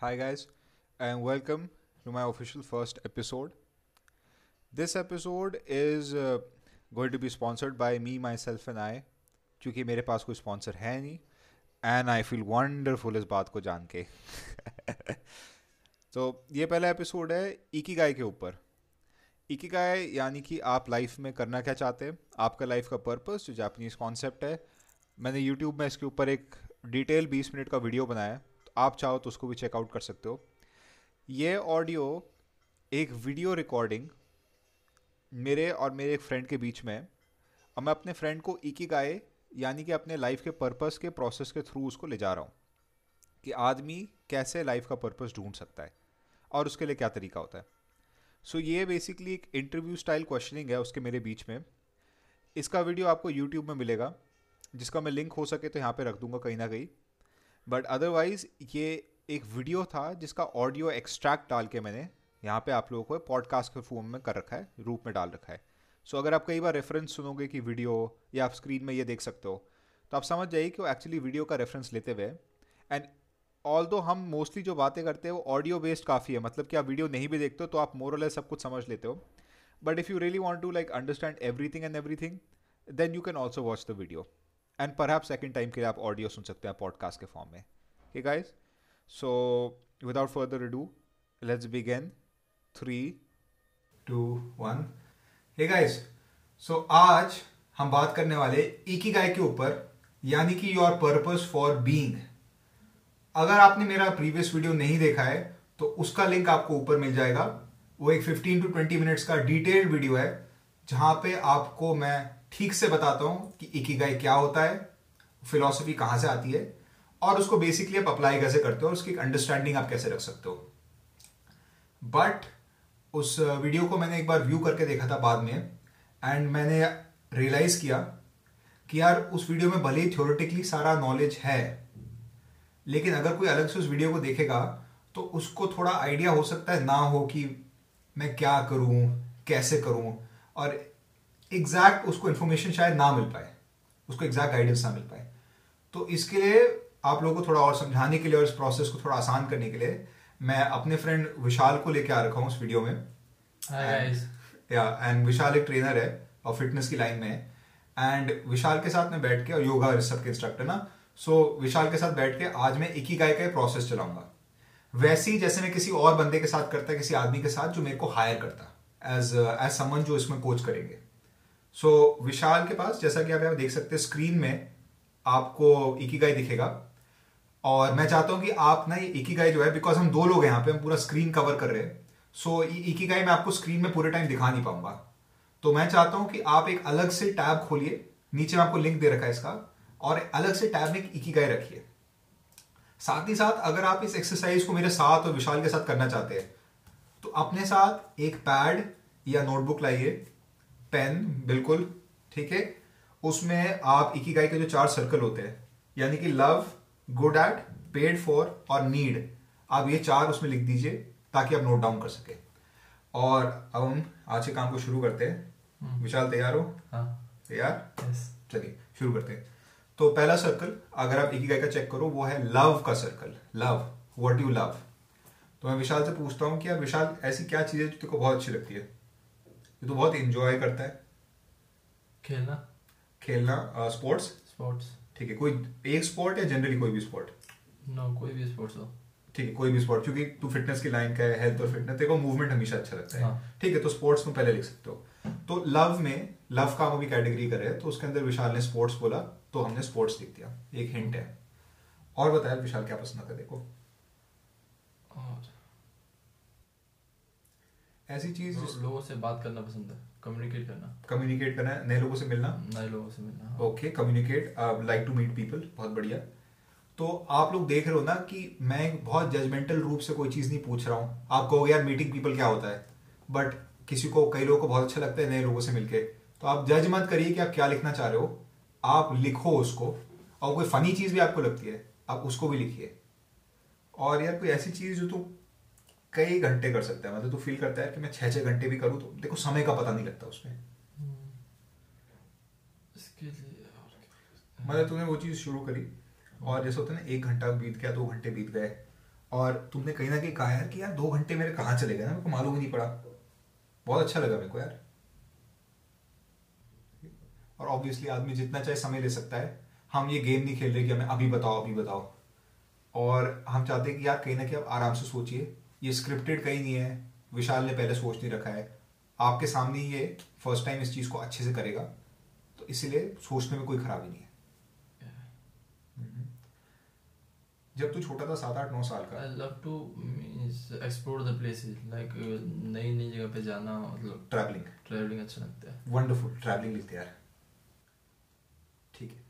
Hi, guys, and welcome to my official first episode. This episode is uh, going to be sponsored by me, myself, and I. क्योंकि मेरे पास कोई sponsor है नहीं and I feel wonderful इस बात को जान के तो ये पहला एपिसोड है इकी गाय के ऊपर इकी गाय यानी कि आप लाइफ में करना क्या चाहते हैं आपका लाइफ का पर्पस जो जापानीज कॉन्सेप्ट है मैंने यूट्यूब में इसके ऊपर एक डिटेल 20 मिनट का वीडियो बनाया आप चाहो तो उसको भी चेकआउट कर सकते हो। ये ऑडियो एक वीडियो रिकॉर्डिंग मेरे और मेरे एक फ्रेंड के बीच में है। और मैं अपने फ्रेंड को इकी गाय यानी कि अपने लाइफ के पर्पस के प्रोसेस के थ्रू उसको ले जा रहा हूँ कि आदमी कैसे लाइफ का पर्पस ढूंढ सकता है और उसके लिए क्या तरीका होता है। सो so, ये बेसिकली एक इंटरव्यू स्टाइल क्वेश्चनिंग है उसके मेरे बीच में। इसका वीडियो आपको यूट्यूब में मिलेगा जिसका मैं लिंक हो सके तो यहाँ पे रख दूँगा कहीं ना कहीं। बट अदरवाइज़ ये एक वीडियो था जिसका ऑडियो एक्सट्रैक्ट डाल के मैंने यहाँ पे आप लोगों को पॉडकास्ट के फॉर्म में कर रखा है रूप में डाल रखा है। सो so, अगर आप कई बार रेफरेंस सुनोगे कि वीडियो या आप स्क्रीन में ये देख सकते हो तो आप समझ जाइए कि वो एक्चुअली वीडियो का रेफरेंस लेते हुए एंड ऑल दो हम मोस्टली जो बातें करते हैं वो ऑडियो बेस्ड काफ़ी है। मतलब कि आप वीडियो नहीं भी देखते हो तो आप मोरल सब कुछ समझ लेते हो। But if you really want to like understand everything and everything then you can also watch the video and पर सेकेंड टाइम के लिए आप ऑडियो सुन सकते हैं पॉडकास्ट के फॉर्म में. ठीक guys so without further do let's begin three two one hey guys so आज हम बात करने वाले गाय के ऊपर, यानी कि योर पर्पस फॉर बीइंग अगर आपने मेरा प्रीवियस वीडियो नहीं देखा है तो उसका लिंक आपको ऊपर मिल जाएगा. वो एक 15 टू 20 मिनट्स का डिटेल्ड वीडियो है, जहाँ पे आपको मैं ठीक से बताता हूँ कि गाय क्या होता है फिलॉसफी कहाँ से आती है, और उसको बेसिकली आप अप्लाई कैसे करते हो और उसकी अंडरस्टैंडिंग आप कैसे रख सकते हो। बट उस वीडियो को मैंने एक बार व्यू करके देखा था बाद में एंड मैंने रियलाइज़ किया कि यार, उस वीडियो में भले ही थ्योरेटिकली सारा नॉलेज है, लेकिन अगर कोई अलग से उस वीडियो को देखेगा तो उसको थोड़ा आइडिया हो सकता है ना हो कि मैं क्या करूँ, कैसे करूँ, और एग्जैक्ट उसको इन्फॉर्मेशन शायद ना मिल पाए उसको एग्जैक्ट गाइडेंस ना मिल पाए। तो इसके लिए आप लोगों को थोड़ा और समझाने के लिए और इस प्रोसेस को थोड़ा आसान करने के लिए मैं अपने फ्रेंड विशाल को लेके आ रखा हूँ उस वीडियो में। या एंड विशाल एक ट्रेनर है और फिटनेस की लाइन में है। एंड विशाल के साथ में बैठ के और योगा सब के इंस्ट्रक्टर ना। सो so, विशाल के साथ बैठ के आज मैं एक ही गाय का प्रोसेस चलाऊँगा। वैसे ही जैसे मैं किसी और बंदे के साथ करता किसी आदमी के साथ जो मेरे को हायर करता एज एज समन जो इसमें कोच करेंगे। सो so, विशाल के पास जैसा कि आप यहाँ देख सकते हैं स्क्रीन में आपको इकी दिखेगा। और मैं चाहता हूँ कि आप ना ये इकी जो है बिकॉज़ हम दो लोग हैं यहाँ पे हम पूरा स्क्रीन कवर कर रहे हैं। सो so, इकी मैं आपको स्क्रीन में पूरे टाइम दिखा नहीं पाऊँगा। तो मैं चाहता हूँ कि आप एक अलग से टैब खोलिए। नीचे में आपको लिंक दे रखा है इसका। और अलग से टैब में इकी रखिए। साथ ही साथ अगर आप इस एक्सरसाइज को मेरे साथ और विशाल के साथ करना चाहते हैं तो अपने साथ एक पैड या नोटबुक लाइए। पेन बिल्कुल ठीक है? उसमें आप इकी के जो चार सर्कल होते हैं यानी कि love good at paid for और नीड आप ये चार उसमें लिख दीजिए ताकि आप नोट डाउन कर सके। और अब हम आज के काम को शुरू करते हैं। हम्म। विशाल तैयार हो? हाँ। तैयार? चलिए शुरू करते हैं। तो पहला सर्कल अगर आप एक का चेक करो वो है लव का circle love what you love तो मैं विशाल से पूछता हूँ कि यार विशाल ऐसी क्या चीज़ है जो तुमको बहुत अच्छी लगती है? जो तो बहुत इंजॉय करता है। खेलना। खेलना स्पोर्ट्स स्पोर्ट्स ठीक है कोई एक स्पोर्ट या जनरली कोई भी स्पोर्ट नो no, कोई भी स्पोर्ट्स हो। ठीक है कोई भी स्पोर्ट क्योंकि तू फिटनेस की लाइन का है हेल्थ और फिटनेस देखो मूवमेंट हमेशा अच्छा लगता है। हाँ. ठीक है तो स्पोर्ट्स तुम पहले लिख सकते हो। तो लव में लव का हम अभी कैटेगरी कर तो उसके अंदर विशाल ने स्पोर्ट्स बोला तो हमने स्पोर्ट्स लिख दिया। एक हिंट है। और बताया विशाल क्या पसंद आता है देखो। ऐसी चीज़ लोगों से बात करना पसंद है कम्युनिकेट करना। कम्युनिकेट करना नए लोगों से मिलना। नए लोगों से मिलना okay communicate like to meet people बहुत बढ़िया। तो आप लोग देख रहे हो ना कि मैं बहुत जजमेंटल रूप से कोई चीज़ नहीं पूछ रहा हूँ। आप कहोगे यार मीटिंग पीपल क्या होता है? बट किसी को कई लोगों को बहुत अच्छा लगता है नए लोगों से मिलके। तो आप जज मत करिए कि आप क्या लिखना चाह रहे हो। आप लिखो उसको और कोई फनी चीज़ भी आपको लगती है आप उसको भी लिखिए। और यार कोई ऐसी चीज़ जो तुम कई घंटे कर सकता है। मतलब तू फील करता है कि मैं छह छह घंटे भी करूँ तो देखो समय का पता नहीं लगता उसमें। मतलब तूने वो चीज़ शुरू करी और जैसे होता है ना एक घंटा बीत गया दो घंटे बीत गए और तुमने कहीं ना कहीं कहा यार कि यार दो घंटे मेरे कहाँ चले गए ना मेरे को मालूम ही नहीं पड़ा। बहुत अच्छा लगा मेरे को यार। और ऑब्वियसली आदमी जितना चाहे समय ले सकता है। हम ये गेम नहीं खेल रहे कि हमें अभी बताओ अभी बताओ। और हम चाहते हैं कि यार कहीं ना कहीं आप आराम से सोचिए। ये स्क्रिप्टेड कहीं नहीं है। विशाल ने पहले सोच नहीं रखा है। आपके सामने ये फ़र्स्ट टाइम इस चीज़ को अच्छे से करेगा। तो इसीलिए सोचने में कोई खराबी नहीं है। हम्म। जब तू छोटा था सात आठ नौ साल का। I love to explore the places like नई नई जगह पे जाना मतलब ट्रैवलिंग ट्रैवलिंग अच्छा लगता है। वंडरफुल ट्रैवलिंग लिखते यार। ठीक है।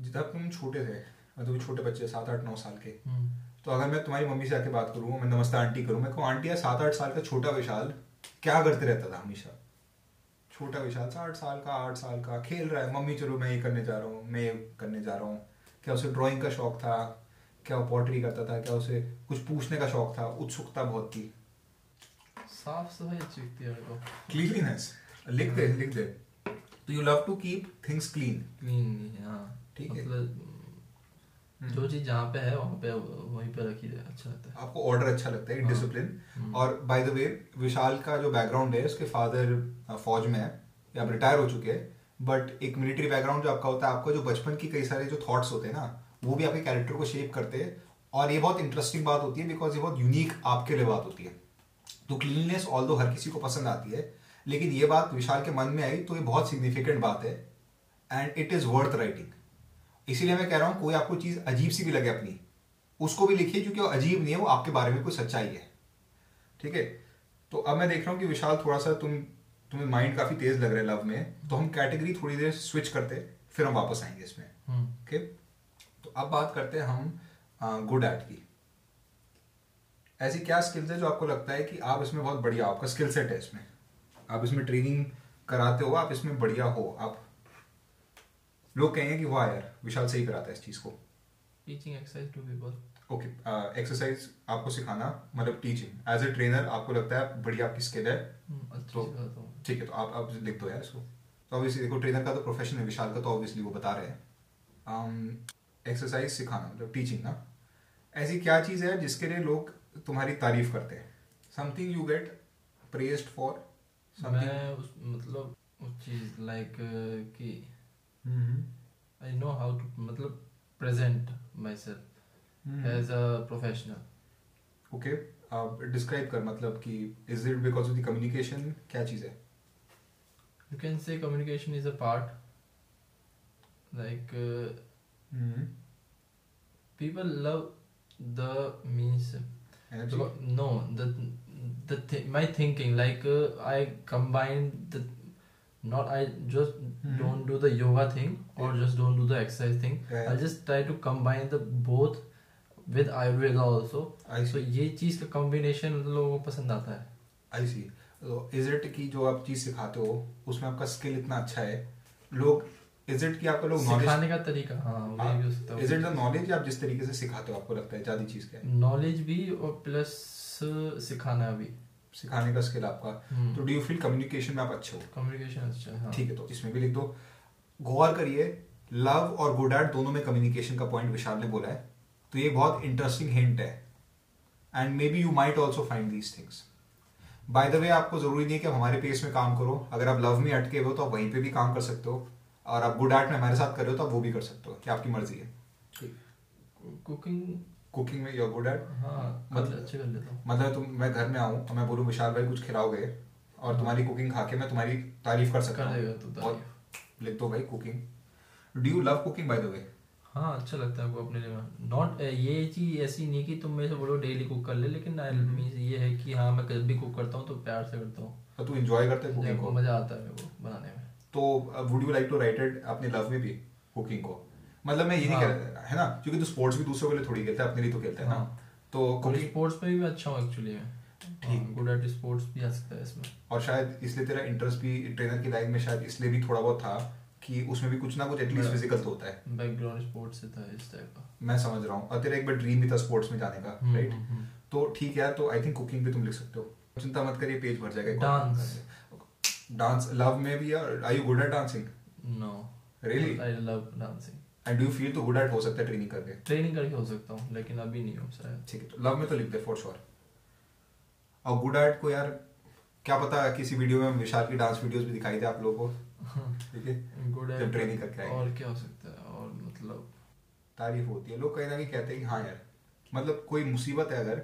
जब तुम छोटे थे मतलब छोटे बच्चे सात आठ नौ साल के हम्म, तो अगर मैं तुम्हारी मम्मी से आके बात करूँ मैं नमस्ते आंटी करूँ मैं कहूँ आंटी सात आठ साल का छोटा विशाल क्या करते रहता था हमेशा? छोटा विशाल साठ साल का आठ साल का खेल रहा है मम्मी चलो मैं ये करने जा रहा हूँ मैं ये करने जा रहा हूँ। क्या उसे ड्राइंग का शौक था? क्या वो पॉटरी करता था? क्या उसे कुछ पूछने का शौक था? उत्सुकता बहुत थी। साफ़ सफ़ाई अच्छी लगती है मेरे को। क्लीनलीनेस लिख दे लिख दे। तो you love to keep things clean clean हाँ। ठीक है। मतलब। जो चीज़ जहाँ पे है वहाँ पे वहीं पे रखी जाए अच्छा लगता है। आपको ऑर्डर अच्छा लगता है हाँ। Discipline hmm. और बाय द वे विशाल का जो बैकग्राउंड है उसके फादर फौज में है। या रिटायर हो चुके हैं। बट एक मिलिट्री बैकग्राउंड जो आपका होता है आपका जो बचपन की कई सारे जो थॉट्स होते हैं ना वो भी आपके कैरेक्टर को शेप करते हैं। और ये बहुत इंटरेस्टिंग बात होती है बिकॉज़ ये बहुत यूनिक आपके लिए बात होती है। तो क्लीननेस ऑल दो हर किसी को पसंद आती है लेकिन ये बात विशाल के मन में आई तो ये बहुत सिग्निफिकेंट बात है। And it is worth writing इसीलिए मैं कह रहा हूँ कोई आपको चीज़ अजीब सी भी लगे अपनी उसको भी लिखिए क्योंकि वो अजीब नहीं है वो आपके बारे में कोई सच्चाई है। ठीक है? तो अब मैं देख रहा हूँ कि विशाल थोड़ा सा तुम तुम्हें माइंड काफ़ी तेज लग रहा है लव में तो हम कैटेगरी थोड़ी देर स्विच करते फिर हम वापस आएँगे इसमें। हम्म, ओके तो अब बात करते हैं हम गुड एट की। ऐसी क्या स्किल्स है जो आपको लगता है कि आप इसमें बहुत बढ़िया आपका स्किल सेट है इसमें। आप इसमें ट्रेनिंग कराते हो आप इसमें बढ़िया हो आप लोग कहेंगे कि वाह यार विशाल सही कराता है इस चीज़ को। Teaching exercise to people okay exercise आपको सिखाना मतलब टीचिंग एज ए ट्रेनर आपको लगता है बढ़िया आपकी स्किल है। तो- ठीक है तो आप आप लिख दो यार इसको। तो ऑब्वियसली देखो ट्रेनर का तो प्रोफेशन है विशाल का तो ऑब्वियसली वो बता रहे हैं। एक्सरसाइज सिखाना मतलब टीचिंग ना। ऐसी क्या चीज़ है जिसके लिए लोग तुम्हारी तारीफ़ करते हैं? Something you get pressed for मैं उस मतलब उस चीज़ लाइक कि hmm, I know how to मतलब present myself as a professional okay आप डिस्क्राइब कर मतलब कि is it because of the communication क्या चीज़ है? You can say communication is a part like people love the means. Energy no the the th- my thinking like uh, i combine the not i just Mhm. don't do the yoga thing or Yeah. just don't do the exercise thing. Yeah. i just try to combine the both with ayurveda also. आई ये चीज़ का combination लोगों को पसंद आता है। आई सी is it की जो आप चीज़ सिखाते हो उसमें आपका स्किल इतना अच्छा है? लोग इज़ इट की आपका लोग सिखाने का तरीका हाँ इज़ इट द नॉलेज आप जिस तरीके से सिखाते हो आपको लगता है ज़्यादा चीज़ क्या है? नॉलेज भी और प्लस सिखाना भी। सिखाने का स्किल आपका। तो डू यू फील कम्युनिकेशन में आप अच्छे हो? कम्युनिकेशन अच्छा है ठीक है तो इसमें भी लिख दो। गौर करिए लव और गुड एट दोनों में कम्युनिकेशन का पॉइंट विशाल ने बोला है। तो ये बहुत इंटरेस्टिंग हिंट है। And maybe you might also find these things by the way आपको ज़रूरी नहीं है कि आप हमारे पेस में काम करो। अगर आप लव में अटके हो तो आप वहीं पे भी काम कर सकते हो। और आप गुड एट में हमारे साथ कर रहे हो तो आप वो भी कर सकते हो कि आपकी मर्ज़ी है। कुकिंग कुकिंग में यूर गुड एट हाँ मतलब- अच्छे कर लेता हूँ। मतलब तुम मैं घर में आऊँ और मैं बोलूँ विशाल भाई कुछ खिलाओगे? और तुम्हारी कुकिंग खा के मैं तुम्हारी तारीफ़ कर सकता हूँ। तो लिख दो भाई cooking do you love cooking by the way हाँ अच्छा लगता है वो अपने लिए। नॉट ये चीज़ ऐसी नहीं कि तुम मेरे से बोलो डेली कुक कर ले लेकिन I हम्म। ये है कि हाँ मैं कभी भी कुक करता हूँ तो प्यार से करता हूँ। तो तू एंजॉय करते है कुकिंग को को? मज़ा आता है मेरे को बनाने में। तो would you like to write it अपने लव में भी कुकिंग को? मतलब मैं ये नहीं हाँ। कह रहा है ना क्योंकि तू स्पोर्ट्स भी दूसरों के लिए थोड़ी खेलता है अपने लिए तो खेलता है ना हाँ तो कुकिंग स्पोर्ट्स में भी अच्छा हूँ एक्चुअली में ठीक। गुड एट स्पोर्ट्स भी आ सकता है इसमें और शायद इसलिए तेरा इंटरेस्ट भी ट्रेनर की लाइन में शायद इसलिए भी थोड़ा बहुत था कि उसमें भी कुछ ना कुछ एटलीस्ट हाँ। फ़िज़िकल तो होता है बैकग्राउंड स्पोर्ट्स से था इस टाइप का मैं समझ रहा हूँ और तेरा एक बार ड्रीम भी था स्पोर्ट्स में जाने का हम्म, राइट हम्म, हम्म। तो ठीक है तो आई थिंक कुकिंग भी तुम लिख सकते हो चिंता मत करिए पेज भर जाएगा Dance. डांस लव में भी I you good at dancing No. Really? I love dancing. And you feel तो गुड एट हो सकता है ट्रेनिंग करके। ट्रेनिंग करके हो सकता हूँ लेकिन अभी नहीं हो शायद ठीक है तो लव में तो लिख दे फॉर श्योर और गुड एट को यार क्या पता किसी वीडियो में विशाल की डांस वीडियोस भी दिखाई दे आप लोगों को? ठीक है? गुड जब ट्रेनिंग करके आएँगे। और क्या हो सकता है और मतलब। तारीफ़ होती है। लोग कहीं ना कहीं कहते हैं कि हाँ यार मतलब कोई मुसीबत है अगर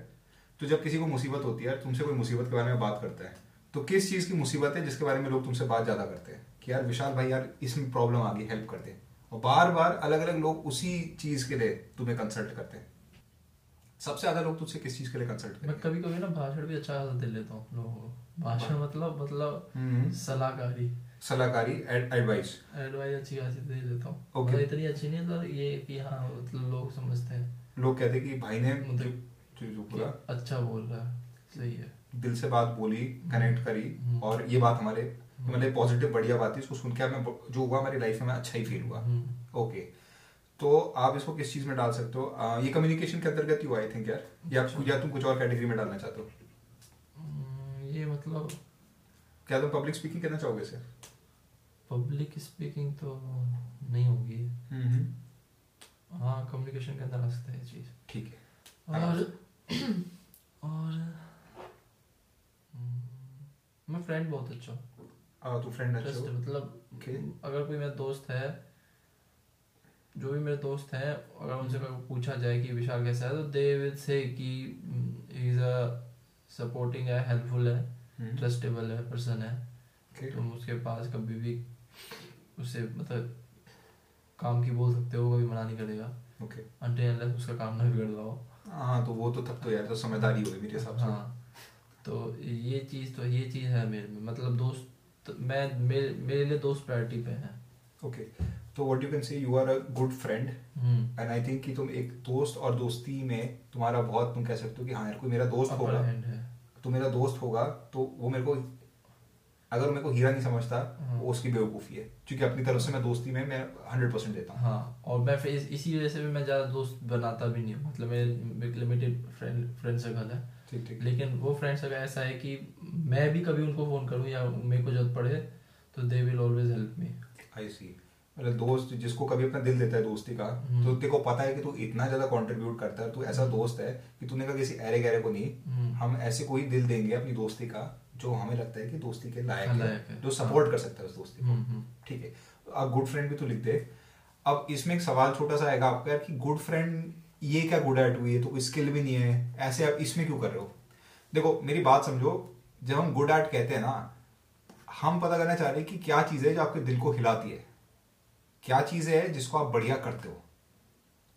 तो जब किसी को मुसीबत होती है तुमसे कोई मुसीबत के बारे में बात करता है तो किस चीज़ की मुसीबत है जिसके बारे में लोग तुमसे बात ज़्यादा करते हैं? कि यार विशाल भाई यार इसमें प्रॉब्लम आ गई हेल्प कर दे। और बार बार अलग अलग लोग उसी चीज़ के लिए तुम्हें कंसल्ट करते हैं। सबसे ज़्यादा लोग तुझसे किस चीज़ के लिए कंसल्ट करते कभी कभी ना भाषण भी अच्छा दे लेता हूँ लोगों को। भाषण मतलब मतलब सलाहकारी। सलाहकारी एडवाइस एडवाइस अच्छी खासी दे देता हूँ। Okay. मतलब इतनी अच्छी नहीं है तो ये कि हाँ मतलब लोग समझते हैं। लोग कहते हैं कि भाई ने मतलब जो जो पूरा अच्छा बोल रहा है सही है। दिल से बात बोली कनेक्ट करी हम्म। और ये बात हमारे मतलब पॉजिटिव बढ़िया बात है इसको सुन के हमें जो हुआ हमारी लाइफ में अच्छा ही फील हुआ। हम्म। ओके तो आप इसको किस चीज़ में डाल सकते हो? आ, ये कम्युनिकेशन के अंतर्गत ही हुआ आई थिंक यार। या या तुम कुछ और कैटेगरी में डालना चाहते हो? हम्म, ये मतलब क्या तुम पब्लिक स्पीकिंग करना चाहोगे इसे? पब्लिक स्पीकिंग तो नहीं होगी। हम्म, हाँ कम्युनिकेशन के अंदर आ सकता है चीज़। ठीक है। और और हम्म, मैं फ्रेंड बहुत अच्छा हूँ। आ, तू फ्रेंड अच्छा हो। मतलब Okay. अगर कोई मेरा दोस्त है जो भी मेरे दोस्त हैं अगर उनसे कभी पूछा जाए कि विशाल कैसा है तो दे विल से कि इज़ अ सपोर्टिंग है हेल्पफुल है हम्म, ट्रस्टेबल है पर्सन है. Okay. तुम उसके पास कभी भी उसे मतलब काम की बोल सकते हो कभी मना नहीं करेगा। Okay Okay. अनटिल उसका काम ना बिगड़ रहा हो। हाँ तो वो तो तब तो यार तो समझदारी होगी मेरे हिसाब से। हाँ। तो ये चीज़ तो ये चीज़ है मेरे में। मतलब दोस्त मैं मेरे मेरे लिए दोस्त प्रायोरिटी पे है। ओके तो what you can say you are a good friend hmm. And I think कि तुम एक दोस्त और दोस्ती में तुम्हारा बहुत तुम कह सकते हो कि हाँ यार कोई मेरा दोस्त होगा तो मेरा दोस्त होगा तो वो मेरे को अगर मेरे को हीरा नहीं समझता हाँ। वो उसकी बेवकूफ़ी है क्योंकि अपनी तरफ़ से मैं दोस्ती में मैं हंड्रेड परसेंट देता हूँ। हाँ और मैं इस, इसी वजह से भी मैं ज़्यादा दोस्त बनाता भी नहीं हूँ मतलब मेरे लिमिटेड फ्रेंड फ्रेंड सर्कल है। ठीक ठीक लेकिन वो फ्रेंड सर्कल ऐसा है कि मैं भी कभी उनको फ़ोन करूँ या मेरे को ज़रूरत पड़े तो they will always help me I see मतलब दोस्त जिसको कभी अपना दिल देता है दोस्ती का हम्म। तो तेरे को पता है कि तू इतना ज़्यादा कंट्रीब्यूट करता है तू ऐसा दोस्त है कि तूने कहा किसी अरे गहरे को नहीं हम्म। हम ऐसे कोई दिल देंगे अपनी दोस्ती का जो हमें लगता है कि दोस्ती के लायक हाँ, है है। जो सपोर्ट कर सकता है उस दोस्ती को हम्म, हम्म। ठीक है अब गुड फ्रेंड भी तो लिख दे अब इसमें एक सवाल छोटा सा आएगा आपका कि गुड फ्रेंड ये क्या गुड एट हुई है? तो कोई स्किल भी नहीं है। ऐसे आप इसमें क्यों कर रहे हो? देखो मेरी बात समझो। जब हम गुड एट कहते हैं ना हम पता करना चाह रहे हैं कि क्या चीज़ है जो आपके दिल को हिलाती है। क्या चीज़ है जिसको आप बढ़िया करते हो?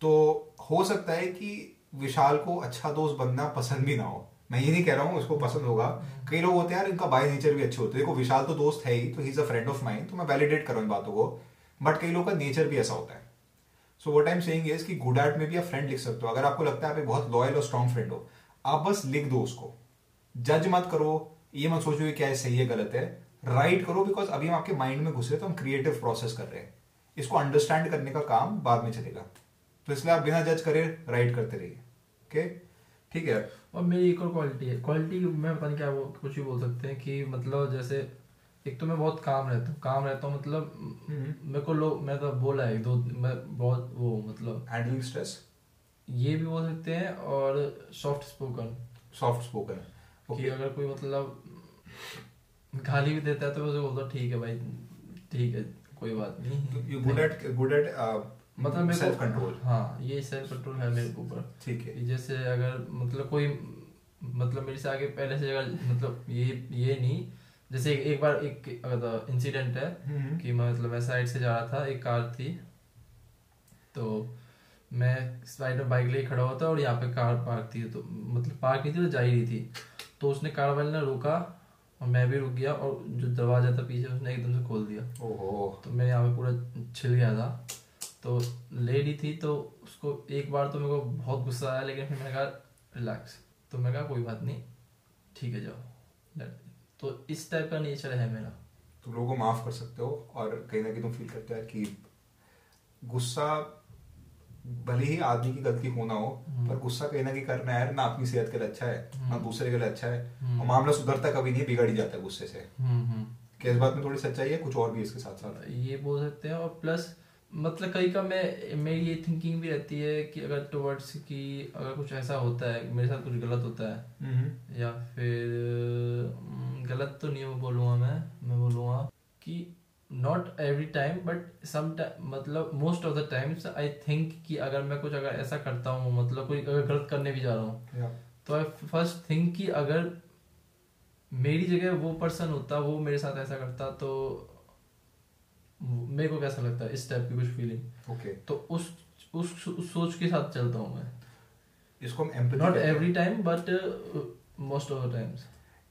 तो हो सकता है कि विशाल को अच्छा दोस्त बनना पसंद भी ना हो। मैं ये नहीं कह रहा हूँ उसको पसंद होगा। कई लोग होते हैं यार इनका बाय नेचर भी अच्छे होते हैं। देखो विशाल तो दोस्त है ही तो he is a friend of mind तो मैं वैलिडेट कर रहा हूँ इन बातों को। बट कई लोग का नेचर भी ऐसा होता है। So what time saying is कि गुड आर्ट में भी आप फ्रेंड लिख सकते हो। अगर आपको लगता है आप एक बहुत लॉयल और स्ट्रॉन्ग फ्रेंड हो, आप बस लिख दो उसको। जज मत करो, ये मत सोचो कि क्या है सही है, गलत है। राइट करो बिकॉज़ अभी हम आपके माइंड में घुसे तो हम क्रिएटिव प्रोसेस कर रहे हैं। इसको अंडरस्टैंड करने का काम बाद में चलेगा। तो इसलिए आप बिना जज करे राइट करते रहिए। ओके ठीक है? और मेरी एक और क्वालिटी है। क्वालिटी में नहीं क्या वो कुछ भी बोल सकते हैं कि मतलब जैसे एक तो मैं बहुत काम रहता हूँ। काम रहता हूँ मतलब हम्म। मेरे को लोग मैं तो बोला है एक दो मैं बहुत वो मतलब हैंडलिंग स्ट्रेस ये भी बोल सकते हैं और सॉफ्ट स्पोकन सॉफ्ट स्पोकन कि अगर कोई मतलब गाली भी देता है तो मैं उसे बोलता ठीक है भाई ठीक है कोई बात नहीं। You good at good at मतलब मेरे सेल्फ कंट्रोल हाँ ये सेल्फ कंट्रोल है मेरे ऊपर। ठीक है। जैसे अगर मतलब कोई मतलब मेरे से आगे पहले से अगर मतलब ये ये नहीं जैसे एक, एक बार एक इंसिडेंट है हम्म। कि मैं मतलब मैं साइड से जा रहा था एक कार थी। तो मैं साइड में बाइक लेके खड़ा हुआ था और यहाँ पे कार पार्क थी। तो मतलब पार्क नहीं थी तो जा ही रही थी। तो उसने कार वाले ने रोका और मैं भी रुक गया और जो दरवाज़ा था पीछे उसने एकदम से खोल दिया। ओहो। तो मैं यहाँ पे पूरा छिल गया था। तो लेडी थी तो उसको एक बार तो मेरे को बहुत गुस्सा आया लेकिन फिर मैंने कहा रिलैक्स तो मैं कहा कोई बात नहीं ठीक है जाओ। तो इस टाइप का नेचर है मेरा तुम लोगों को माफ़ कर सकते हो और कहीं ना कहीं तुम फील करते हो कि गुस्सा भले ही आदमी की गलती होना हो हम्म। पर गुस्सा कहीं ना कहीं करना है ना अपनी सेहत के लिए अच्छा है ना हम्म। दूसरे के लिए अच्छा है हम्म। और मामला सुधरता कभी नहीं बिगड़ ही जाता है गुस्से से क्या इस बात में थोड़ी सच्चाई है कुछ और भी इसके साथ साथ ये बोल सकते हैं और प्लस मतलब कई का मैं मेरी ये थिंकिंग भी रहती है कि अगर टुवर्ड्स की अगर कुछ ऐसा होता है मेरे साथ कुछ गलत होता है या फिर गलत तो नहीं बोलूँगा मैं मैं बोलूँगा कि not every time but some मतलब most of the times I think कि अगर मैं कुछ अगर ऐसा करता हूँ मतलब कोई अगर गलत करने भी जा रहा हूँ या तो आई फ़र्स्ट थिंक कि अगर मेरी जगह वो पर्सन होता वो मेरे साथ ऐसा करता तो मेरे को कैसा लगता है इस टाइप की कुछ फीलिंग ओके तो उस उस उस सोच के साथ चलता हूँ मैं। इसको हम empathy not every time but most of the times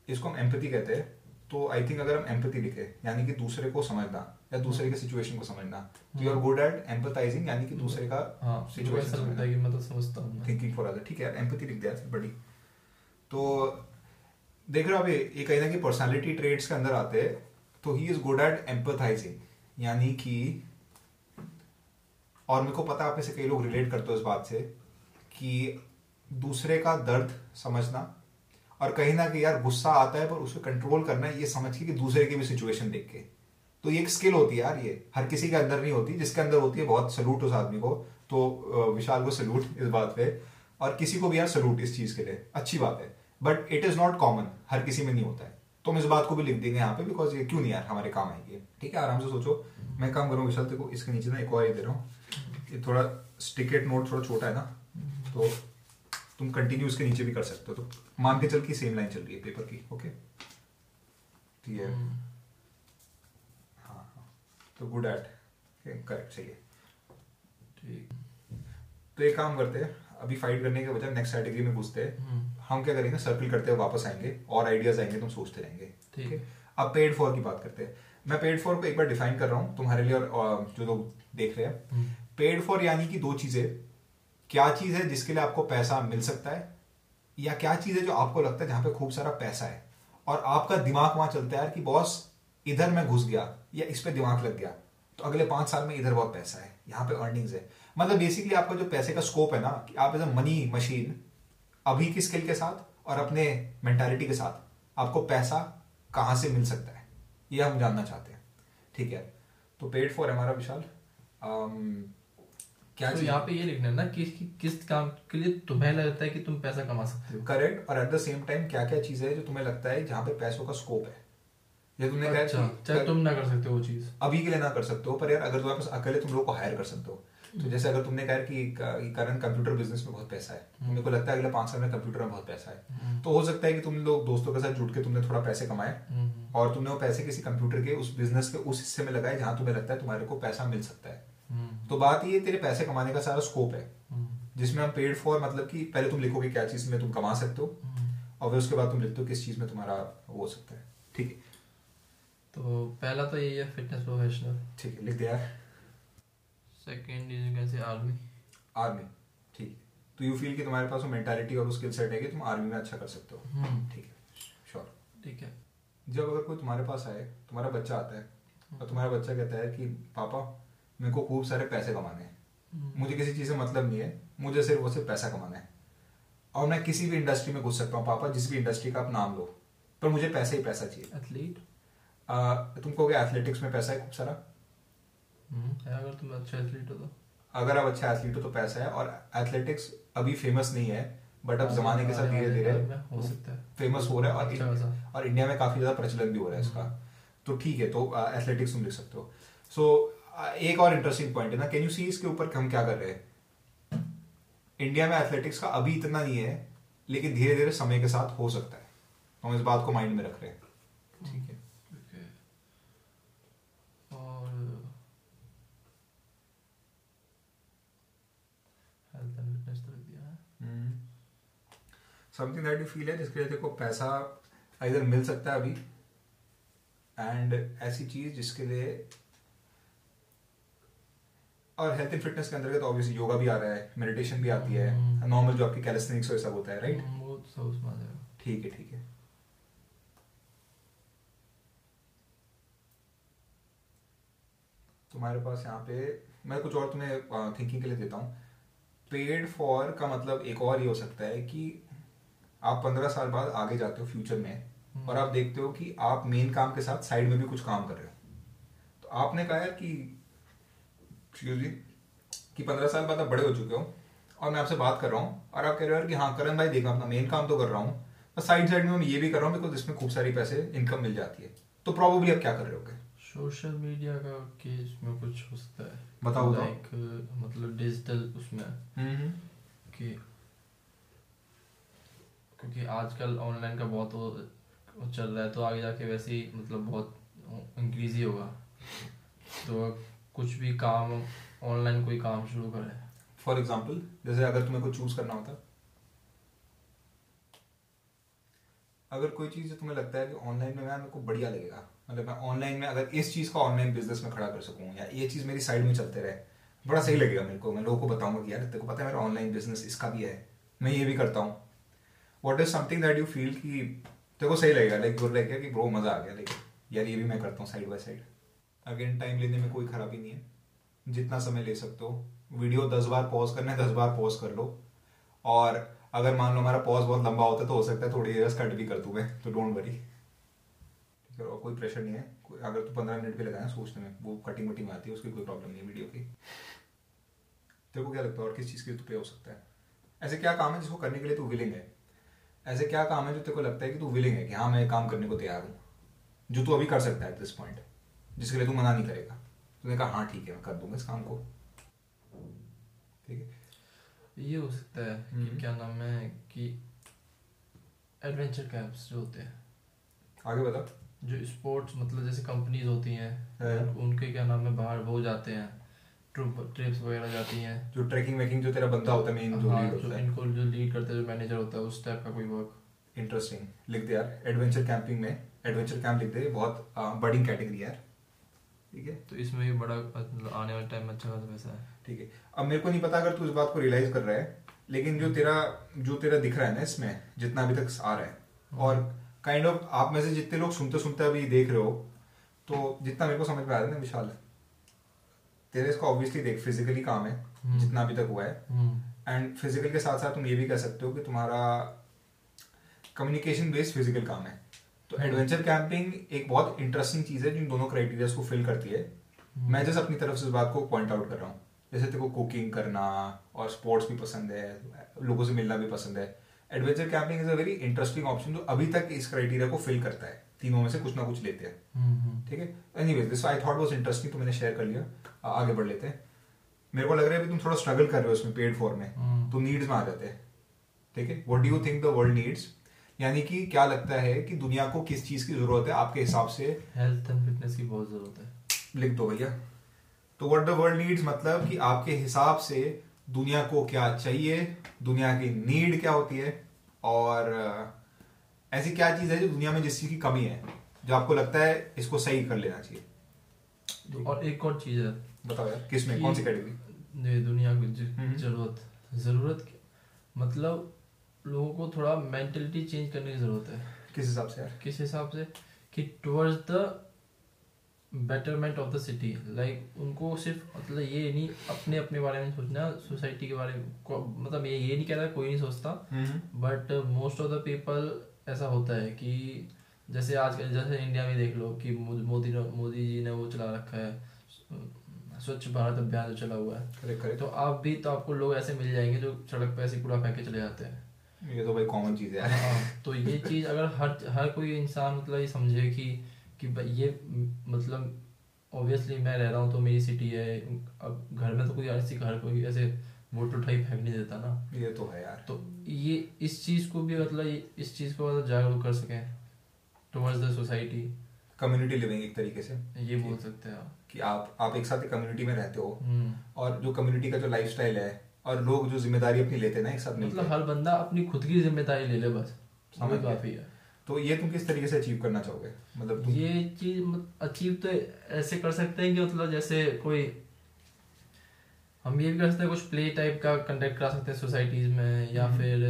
इसको हम एम्पैथी कहते हैं। तो आई थिंक अगर हम एम्पति लिखे यानी कि दूसरे को समझना या दूसरे के सिचुएशन को समझना तो you are good at empathizing यानी कि दूसरे का हाँ सिचुएशन है कि मैं तो समझता हूँ। थिंकिंग फॉर अदर ठीक है यार एम्पैथी लिख दिया फिर बड़ी। तो देख रहे हो अभी ये कहीं ना कि पर्सनालिटी ट्रेड्स के अंदर आते हैं तो he is good at empathizing यानी कि और मेरे को पता है आप में से कई लोग रिलेट करते हो इस बात से कि दूसरे का दर्द समझना और कहीं ना कहीं यार गुस्सा आता है, पर उसे कंट्रोल करना है, ये समझ के कि दूसरे की भी सिचुएशन देख के। तो ये एक स्किल होती है यार ये। हर किसी के अंदर नहीं होती। जिसके अंदर होती है, बहुत सलूट उस आदमी को। तो विशाल को सलूट इस बात पे। और किसी को भी यार सलूट इस चीज़ के लिए। अच्छी बात है। But it is not common हर किसी में नहीं होता है। तो हम इस बात को भी लिख देंगे यहाँ पे बिकॉज़ ये क्यों नहीं यार हमारे काम आएगी ठीक है, आराम से सोचो। मैं काम करूँ विशाल को इसके नीचे ना एक और ये दे रहा हूँ। ये थोड़ा स्टिकेट नोट थोड़ा छोटा है ना। तो तुम कंटिन्यू उसके नीचे भी कर सकते हो। तो मान के चल की सेम लाइन चल रही है पेपर की ओके ठीक है हाँ हाँ। तो गुड एट करेक्ट सही है। ठीक। तो एक काम करते हैं अभी फाइट करने के बजाय नेक्स्ट कैटेगरी में घुसते हैं। हम्म, हम क्या करेंगे सर्कल करते हुए वापस आएँगे और आइडियाज़ आएँगे तुम सोचते रहेंगे ठीक। है अब पेड फॉर की बात करते हैं। मैं पेड फॉर को एक बार डिफाइन कर रहा हूँ तुम्हारे लिए और, जो लोग देख रहे हैं। पेड फॉर यानी कि दो चीज़ें। क्या चीज़ है जिसके लिए आपको पैसा मिल सकता है? या क्या चीज़ है जो आपको लगता है जहाँ पे खूब सारा पैसा है? और आपका दिमाग वहाँ चलता है कि बॉस इधर मैं घुस गया या इस पे दिमाग लग गया तो अगले पाँच साल में इधर बहुत पैसा है यहाँ पे अर्निंग्स है। मतलब बेसिकली आपका जो पैसे का स्कोप है ना कि आप एज अ मनी मशीन अभी की स्किल के साथ और अपने मेंटालिटी के साथ आपको पैसा कहाँ से मिल सकता है? ये हम जानना चाहते हैं। ठीक है? तो पेड फॉर हमारा विशाल। अम, क्या तो यहाँ पे ये लिखना है ना कि कि किस काम के लिए तुम्हें लगता है कि तुम पैसा कमा सकते हो। करेक्ट और एट द सेम टाइम क्या क्या चीज़ें है जो तुम्हें लगता है जहाँ पे पैसों का स्कोप है? ये तुमने कहा अच्छा चाहे तुम ना कर सकते हो वो चीज़। अभी के लिए ना कर सकते हो पर यार अगर तुम्हारे पास अकेले तुम लोग को हायर कर सकते हो। हम्म। तो जैसे अगर तुमने कहा कि करंट कंप्यूटर बिज़नेस में बहुत पैसा है तो हम्म। मेरे को लगता है अगले पाँच साल में कंप्यूटर में बहुत पैसा है। तो हो सकता है कि तुम लोग दोस्तों के साथ जुट के तुमने थोड़ा पैसे कमाए हम्म, और तुमने वो पैसे किसी कंप्यूटर के उस बिज़नेस के उस हिस्से में लगाए जहाँ तुम्हें लगता है तुम्हारे को पैसा मिल सकता है। हम्म, तो बात ये तेरे पैसे कमाने का सारा स्कोप है। हम्म, जिसमें हम पेड फॉर मतलब कि पहले तुम लिखोगे क्या चीज़ में तुम कमा सकते हो हम्म। और फिर उसके बाद तुम लिखते हो किस चीज़ में तुम्हारा वो हो सकता है। ठीक है। तो पहला तो यही है फिटनेस प्रोफेशनल ठीक है लिख दिया। सेकंड इज़ कैसे आर्मी आर्मी ठीक तो यू फील कि तुम्हारे पास वो मेंटालिटी और वो स्किल सेट है कि तुम आर्मी में अच्छा कर सकते हो। हम्म, ठीक है। श्योर ठीक है। जब अगर कोई तुम्हारे पास आए तुम्हारा बच्चा आता है और तुम्हारा बच्चा कहता है कि पापा मेरे को खूब सारे पैसे कमाने हैं। हम्म, मुझे किसी चीज़ से मतलब नहीं है मुझे सिर्फ़ वो सिर्फ़ पैसा कमाना है। और मैं किसी भी इंडस्ट्री में घुस सकता हूँ पापा जिस भी इंडस्ट्री का आप नाम लो पर मुझे पैसा ही पैसा चाहिए। एथलीट आ, तुम कहोगे एथलेटिक्स में पैसा है खूब सारा? हम्म, अगर तुम अच्छा एथलीट हो तो। अगर आप अच्छा एथलीट हो तो पैसा है और एथलेटिक्स अभी फ़ेमस नहीं है बट अब जमाने के साथ धीरे धीरे हो सकता है। फ़ेमस हो रहा है और अच्छा। और इंडिया में काफ़ी ज़्यादा प्रचलन भी हो रहा है इसका। तो ठीक है तो एथलेटिक्स तुम लिख सकते हो। सो एक और इंटरेस्टिंग पॉइंट है ना कैन यू सी इसके ऊपर हम क्या कर रहे हैं? इंडिया में एथलेटिक्स का अभी इतना नहीं है लेकिन धीरे धीरे समय के साथ हो सकता है। हम इस बात को माइंड में रख रहे हैं। ठीक है। समथिंग दैट यू फील है। जिसके लिए को पैसा इधर मिल सकता है अभी एंड ऐसी चीज़ जिसके लिए और हेल्थ एंड फिटनेस के अंतर्गत ऑब्वियसली योगा भी आ रहा है मेडिटेशन भी आती है हम्म। नॉर्मल जो आपकी कैलिस्थेनिक्स वो सब होता है राइट हम्म, वो सब उसमें आ जाएगा। ठीक है ठीक है। तुम्हारे पास यहाँ पे मैं कुछ और तुम्हें थिंकिंग के लिए देता हूँ। पेड फॉर का मतलब एक और ये हो सकता है कि आप पंद्रह साल बाद आगे जाते हो फ्यूचर में और आप देखते हो कि आप मेन काम के साथ साइड में भी कुछ काम कर रहे हो। तो आपने कहा यार कि एक्सक्यूज मी कि पंद्रह साल बाद आप बड़े हो चुके हो और मैं आपसे बात कर रहा हूँ और आप कह रहे हो कि हाँ करण भाई देखा अपना मेन काम तो कर रहा हूँ बस साइड साइड में मैं ये भी कर रहा हूँ बिकॉज़ इसमें खूब सारी पैसे इनकम मिल जाती है। तो प्रॉब्लली आप क्या कर रहे होगे? सोशल मीडिया का केस में कुछ हो सकता है। बताओ। लाइक मतलब डिजिटल उसमें। कि क्योंकि आजकल ऑनलाइन का बहुत वो चल रहा है तो आगे जाके वैसे ही मतलब बहुत इंक्रीज ही होगा। तो कुछ भी काम ऑनलाइन कोई काम शुरू करे। फॉर एग्ज़ाम्पल जैसे अगर तुम्हें कुछ चूज़ करना होता। अगर कोई चीज़ तुम्हें लगता है कि ऑनलाइन में मैं को बढ़िया लगेगा मतलब मैं ऑनलाइन में अगर इस चीज़ का ऑनलाइन बिज़नेस में खड़ा कर सकूँ, या ये चीज़ मेरी साइड में चलते रहे, बड़ा सही लगेगा मेरे को। मैं लोगों को बताऊँगा कि यार, तेरे को पता है मेरा ऑनलाइन बिज़नेस इसका भी है, मैं ये भी करता हूँ। What is something that you feel कि तेरे को सही लगेगा? लाइक गुड लगेगा कि ब्रो मज़ा आ गया लाइक यार ये भी मैं करता हूँ side by side again time लेने में कोई खराबी नहीं है। जितना समय ले सकते हो। वीडियो दस बार पॉज करना है, दस बार पॉज कर लो। और अगर मान लो हमारा पॉज बहुत लंबा होता है तो हो सकता है थोड़ी देर कट भी कर दूँ मैं तो डोंट वरी ठीक है, और कोई प्रेशर नहीं है। अगर तू पंद्रह मिनट भी लगाए सोचने में, वो कटिंग वटिंग आती है, उसकी कोई प्रॉब्लम नहीं है वीडियो की। तेरे को क्या लगता है, और किस चीज़ के लिए तू पे हो सकता है? ऐसे क्या काम है जिसको करने के लिए तू विलिंग है? ऐसे क्या काम है जो तेरे को लगता है कि तू विलिंग है कि हाँ मैं काम करने को तैयार हूँ, जो तू अभी कर सकता है एट दिस पॉइंट जिसके लिए तू मना नहीं करेगा। तूने कहा हाँ ठीक है मैं कर दूँगा इस काम को। ठीक है? ये हो सकता है हम्म। कि क्या नाम है कि एडवेंचर कैंप्स जो होते हैं। आगे बता। जो स्पोर्ट्स मतलब जैसे कंपनीज़ होती हैं हाँ। उन- उनके क्या नाम है बाहर वो जाते हैं ट्रिप्स वगैरह जाती हैं। जो ट्रैकिंग वेकिंग जो तेरा बंदा होता है मेन जो हाँ, लीड होता है। इनको जो लीड करते हैं जो मैनेजर होता है उस टाइप का कोई वर्क इंटरेस्टिंग लिख दे यार। एडवेंचर कैंपिंग में एडवेंचर कैंप लिख दे। बहुत बडिंग कैटेगरी है यार। ठीक है? तो इसमें भी बड़ा मतलब आने वाले टाइम में अच्छा खासा पैसा है। ठीक है। अब मेरे को नहीं पता अगर तू इस बात को रियलाइज़ कर रहा है लेकिन जो तेरा जो तेरा दिख रहा है ना इसमें जितना अभी तक आ रहा है और काइंड ऑफ़ आप में से जितने लोग सुनते सुनते अभी देख रहे हो तो जितना मेरे को समझ में आ रहा है ना विशाल तेरे इसको ऑब्वियसली देख फिजिकली काम है हम्म। जितना अभी तक हुआ है। हम्म। एंड फ़िज़िकल के साथ साथ तुम ये भी कह सकते हो कि तुम्हारा कम्युनिकेशन बेस्ड फ़िज़िकल काम है। तो एडवेंचर कैंपिंग एक बहुत इंटरेस्टिंग चीज़ है जिन दोनों क्राइटेरियाज को फिल करती है। मैं जस्ट अपनी तरफ़ से इस बात को पॉइंट आउट कर रहा हूँ। जैसे तेरे को कुकिंग करना और स्पोर्ट्स भी पसंद है लोगों से मिलना भी पसंद है। Adventure camping is a very interesting option जो अभी तक इस क्राइटेरिया को फिल करता है। तीनों में से कुछ ना कुछ लेते हैं। हम्म ठीक है? Anyways this I thought was interesting तो मैंने शेयर कर लिया। आगे बढ़ लेते हैं। मेरे को लग रहा है अभी तुम थोड़ा स्ट्रगल कर रहे हो इसमें पेड फॉर में। हम्म। तो नीड्स में आ जाते हैं। ठीक है? What do you think the world needs यानी कि क्या लगता है कि दुनिया को किस चीज़ की ज़रूरत है? आपके हिसाब से। हेल्थ एंड फिटनेस की बहुत ज़रूरत है। लिख दो भैया। तो व्हाट द वर्ल्ड नीड्स मतलब कि आपके हिसाब से दुनिया को क्या चाहिए? दुनिया की नीड क्या होती है? और ऐसी क्या चीज़ है जो दुनिया में जिस चीज़ की कमी है जो आपको लगता है इसको सही कर लेना चाहिए? और एक और चीज़ है। बताओ यार किसमें? कौन सी कैटेगरी दुनिया की हम्म। ज़रूरत ज़रूरत मतलब लोगों को थोड़ा मेंटेलिटी चेंज करने की ज़रूरत है। किस हिसाब से यार? किस हिसाब से? कि towards the betterment of the city like उनको सिर्फ़ मतलब ये नहीं अपने अपने बारे में सोचना सोसाइटी के बारे में मतलब ये ये नहीं कह रहा कोई नहीं सोचता। But most of the people ऐसा होता है कि जैसे आज जैसे इंडिया में देख लो कि मोदी मोदी जी ने वो चला रखा है स्वच्छ भारत अभियान जो चला हुआ है। Correct correct. तो आप भी तो आपको लोग ऐसे मिल जाएँगे जो सड़क पर ऐसे कूड़ा फेंक के चले जाते हैं। ये तो भाई कॉमन चीज़ है हाँ, तो ये चीज़ अगर हर हर कोई इंसान मतलब ये समझे कि कि ये मतलब ऑब्वियसली मैं रह रहा हूँ तो मेरी सिटी है अब घर में तो कोई ऐसी घर कोई ऐसे वोट उठाई फेंक नहीं देता ना। ये तो है यार। तो ये इस चीज़ को भी मतलब इस चीज़ को मतलब जागरूक कर सकें towards the society community living एक तरीके से। ये बोल सकते हैं आप। कि आप आप एक साथ कम्युनिटी में रहते हो हम्म। और जो कम्युनिटी का जो लाइफस्टाइल है और लोग जो ज़िम्मेदारी अपनी लेते ना एक साथ मतलब हर बंदा अपनी खुद की ज़िम्मेदारी ले ले बस। समझ समझ काफ़ी है तो ये तुम किस तरीके से अचीव करना चाहोगे? मतलब तुम ये चीज़ अचीव तो ऐसे कर सकते हैं कि मतलब जैसे कोई हम ये भी कर सकते हैं कुछ प्ले टाइप का कंडक्ट करा सकते हैं सोसाइटीज में या हम्म। फिर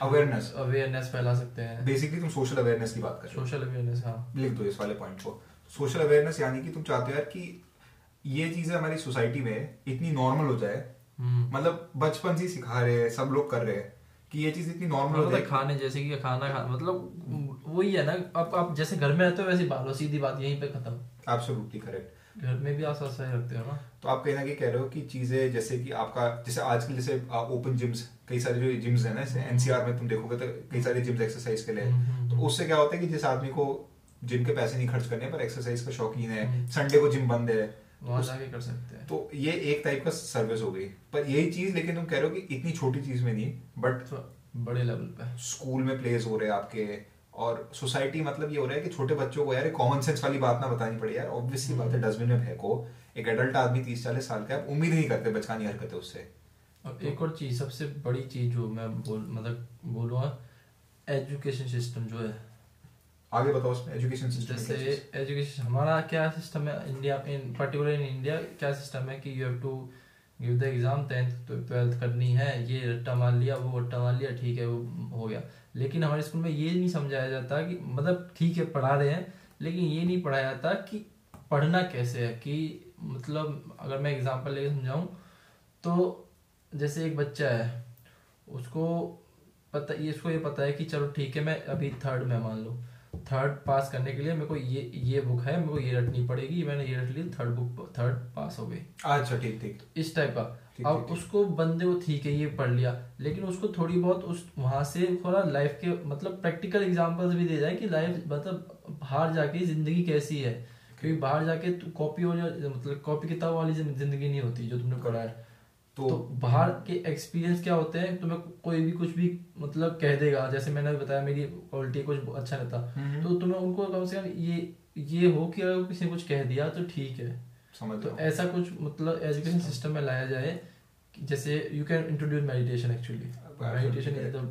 अवेयरनेस अवेयरनेस फैला सकते हैं। बेसिकली तुम सोशल अवेयरनेस की बात कर सोशल अवेयरनेस हाँ। लिख दो इस वाले पॉइंट को। सोशल अवेयरनेस यानी कि तुम चाहते हो यार कि ये चीज़ें हमारी सोसाइटी में इतनी नॉर्मल हो जाए। मतलब बचपन से सिखा रहे हैं सब लोग कर रहे हैं कि ये चीज़ इतनी नॉर्मल हो मतलब जाए खाने जैसे कि खाना खा मतलब वही है ना अब आप जैसे घर में रहते हो वैसे हो सीधी बात यहीं पे खत्म। एब्सोल्युटली करेक्ट घर में भी आप सफ़ाई रखते हो ना? तो आप कहीं ना कहीं कह रहे हो कि चीज़ें जैसे कि आपका जैसे आजकल जैसे ओपन जिम्स कई सारे जो जिम्स है ना जैसे एनसीआर में तुम देखोगे तो कई सारे जिम्स एक्सरसाइज के लिए। हम्म, हम्म, तो हम्म। उससे क्या होता है कि जिस आदमी को जिम के पैसे नहीं खर्च करने पर एक्सरसाइज का शौकीन है हम्म। संडे को जिम बंद है वहाँ जाके कर सकते हैं। तो ये एक टाइप का सर्विस हो गई। पर यही चीज़ लेकिन तुम कह रहे हो कि इतनी छोटी चीज़ में नहीं बट तो बड़े लेवल पे। स्कूल में प्लेस हो रहे हैं आपके और सोसाइटी मतलब ये हो रहा है कि छोटे बच्चों को यार कॉमन सेंस वाली बात ना बतानी पड़े यार। ऑब्वियसली बात है डस्टबिन में फेंको। एक एडल्ट आदमी तीस चालीस साल का आप उम्मीद नहीं करते बचकानी हरकतें उससे। और एक और चीज़ सबसे बड़ी चीज़ जो मैं बोल मतलब बोलूँगा एजुकेशन सिस्टम जो है। आगे बताओ उसमें एजुकेशन सिस्टम जैसे एजुकेशन हमारा क्या सिस्टम है? India in particular in India क्या सिस्टम है कि you have to give the exam tenth twelfth करनी है ये रट्टा मार लिया वो रट्टा मार लिया ठीक है वो हो गया। लेकिन हमारे स्कूल में ये नहीं समझाया जाता कि मतलब ठीक है पढ़ा रहे हैं लेकिन ये नहीं पढ़ाया जाता कि पढ़ना कैसे है कि मतलब अगर मैं एग्ज़ाम्पल लेके समझाऊँ तो जैसे एक बच्चा है उसको पता ये इसको ये पता है कि चलो ठीक है मैं अभी थर्ड में मान लो। थर्ड पास करने के लिए मेरे को ये ये बुक है मेरे को ये रटनी पड़ेगी मैंने ये रट ली थर्ड बुक थर्ड पास हो गई। अच्छा ठीक ठीक। इस टाइप का। अब। उसको बंदे को ठीक है ये पढ़ लिया लेकिन उसको थोड़ी बहुत उस वहाँ से थोड़ा लाइफ के मतलब प्रैक्टिकल एग्जांपल्स भी दे जाए कि लाइफ मतलब बाहर जाके ज़िंदगी कैसी है। क्योंकि बाहर जाके तू कॉपी हो जा- मतलब कॉपी किताब वाली ज़िंदगी नहीं होती जो तुमने पढ़ा है। तो तो बाहर के एक्सपीरियंस क्या होते हैं? तुम्हें कोई भी कुछ भी मतलब कह देगा। जैसे मैंने बताया मेरी क्वालिटी कुछ अच्छा रहता हम्म, तो तुम्हें उनको कम से कम ये ये हो कि अगर किसी ने कुछ कह दिया तो ठीक है। समझ तो ऐसा कुछ मतलब एजुकेशन सिस्टम में लाया जाए जैसे you can introduce meditation actually meditation is the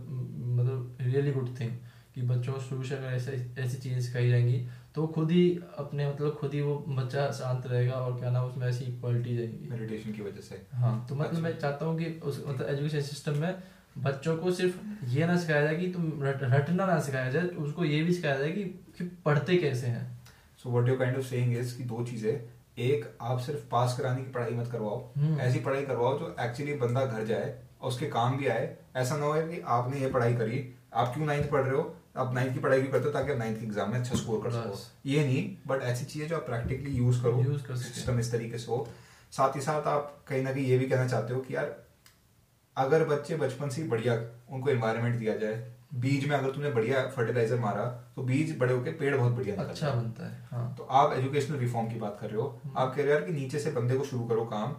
मतलब रियली गुड थिंग कि बच्चों को शुरू से अगर ऐसे ऐसी चीज़ें सिखाई जाएँगी तो खुद ही अपने मतलब खुद ही वो बच्चा शांत रहेगा और क्या नाम उसमें ऐसी क्वालिटी जाएगी। मेडिटेशन की वजह से। हाँ तो मतलब अच्छा। मैं चाहता हूँ कि उस मतलब एजुकेशन सिस्टम में बच्चों को सिर्फ़ ये ना सिखाया जाए कि तुम रट, रटना ना सिखाया जाए उसको ये भी सिखाया जाए कि, कि पढ़ते कैसे हैं। So what you kind of saying is कि दो चीज़ें। एक आप सिर्फ़ पास कराने की पढ़ाई मत करवाओ। हम्म। ऐसी पढ़ाई करवाओ जो एक्चुअली बंदा घर जाए और उसके काम भी आए। ऐसा ना हो कि आपने ये पढ़ाई करी आप क्यों नाइन्थ पढ़ रहे हो? आप नाइन्थ की पढ़ाई भी करते हो ताकि आप नाइन्थ के एग्ज़ाम में अच्छा स्कोर कर सको। ये नहीं बट ऐसी चीज़ें जो आप प्रैक्टिकली यूज़ करो यूज़ कर सिस्टम इस तरीके से हो। साथ ही साथ आप कहीं ना कहीं ये भी कहना चाहते हो कि यार अगर बच्चे बचपन से बढ़िया उनको एनवायरनमेंट दिया जाए बीज में अगर तूने बढ़िया फर्टिलाइज़र मारा तो बीज बड़े होके पेड़ बहुत बढ़िया अच्छा है। बनता है हाँ। तो आप एजुकेशनल रिफॉर्म की बात कर रहे हो। हम्म। आप कह रहे हो यार कि नीचे से बंदे को शुरू करो काम।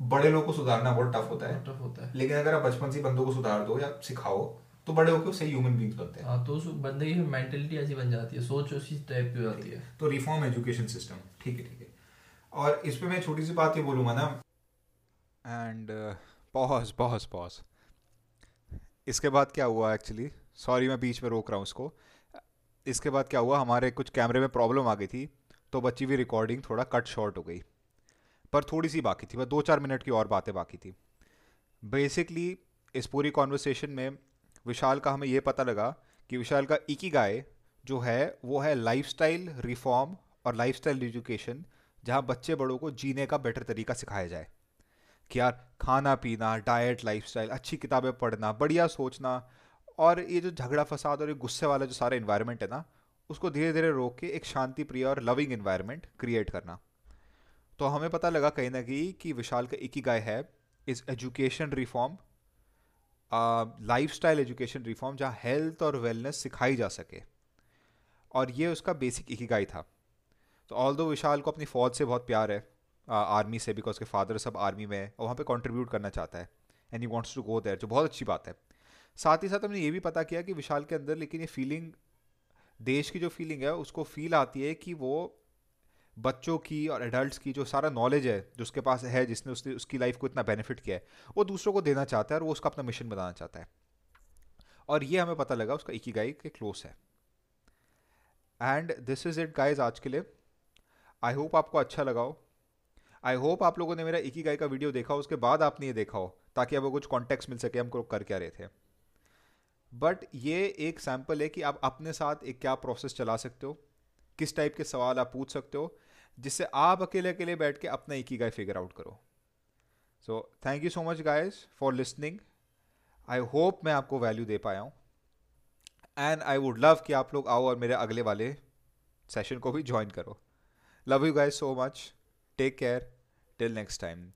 बड़े लोगों को सुधारना बहुत टफ होता है। टफ होता है। लेकिन अगर आप बचपन से बंदों को सुधार दो या सिखाओ तो बड़े होकर सही ह्यूमन बींग्स बनते हैं। हाँ तो उस बंदे की मेंटेलिटी ऐसी बन जाती है सोच उसी टाइप की हो जाती है। तो रिफॉर्म एजुकेशन सिस्टम ठीक है ठीक है। और इस पे मैं छोटी सी बात ये बोलूँगा ना एंड पॉज पॉज पॉज इसके बाद क्या हुआ एक्चुअली सॉरी मैं बीच में रोक रहा हूँ उसको इसके बाद क्या हुआ? हमारे कुछ कैमरे में प्रॉब्लम आ गई थी तो बची हुई रिकॉर्डिंग थोड़ा कट शॉर्ट हो गई। पर थोड़ी सी बाकी थी बस दो चार मिनट की और बातें बाकी थी। बेसिकली इस पूरी कॉन्वर्सेशन में विशाल का हमें ये पता लगा कि विशाल का इकिगाई जो है, वो है लाइफस्टाइल रिफॉर्म और लाइफस्टाइल एजुकेशन जहाँ बच्चे बड़ों को जीने का बेटर तरीका सिखाया जाए। कि यार, खाना पीना डाइट लाइफस्टाइल अच्छी किताबें पढ़ना, बढ़िया सोचना और ये जो झगड़ा फसाद और ये गुस्से वाला जो सारा इन्वायरमेंट है ना, उसको धीरे धीरे रोक के एक शांति प्रिय और लविंग इन्वायरमेंट क्रिएट करना। तो हमें पता लगा कहीं ना कहीं कि विशाल का एक ही गाय है is education reform lifestyle education reform जहाँ हेल्थ और वेलनेस सिखाई जा सके। और ये उसका बेसिक इकिगाई था। तो ऑल दो विशाल को अपनी फौज से बहुत प्यार है आर्मी से बिकॉज़ के फादर सब आर्मी में है, और वहाँ पे कंट्रीब्यूट करना चाहता है and he wants to go there जो बहुत अच्छी बात है। साथ ही साथ हमने ये भी पता किया कि विशाल के अंदर, लेकिन ये फीलिंग देश की जो फीलिंग है, उसको फील आती है कि वो बच्चों की और एडल्ट्स की जो सारा नॉलेज है, जो उसके पास है, जिसने उसने, उसकी लाइफ को इतना बेनिफिट किया है, वो दूसरों को देना चाहता है और वो उसका अपना मिशन बनाना चाहता है। और ये हमें पता लगा उसका इकी गाई के क्लोज है। And this is it guys आज के लिए। आई होप आपको अच्छा लगा हो। आई होप आप लोगों ने मेरा इकी गाई का वीडियो देखा हो, उसके बाद आपने ये देखा हो, ताकि आपको कुछ कॉन्टेक्स्ट मिल सके हमको कर क्या रहे थे। बट ये एक सैंपल है कि आप अपने साथ एक क्या प्रोसेस चला सकते हो, किस टाइप के सवाल आप पूछ सकते हो जिससे आप अकेले अकेले बैठ के अपना एक ही गाय फिगर आउट करो। So thank you so much guys for listening I hope मैं आपको वैल्यू दे पाया हूँ। एंड आई वुड लव कि आप लोग आओ और मेरे अगले वाले सेशन को भी ज्वाइन करो। Love you guys so much take care till next time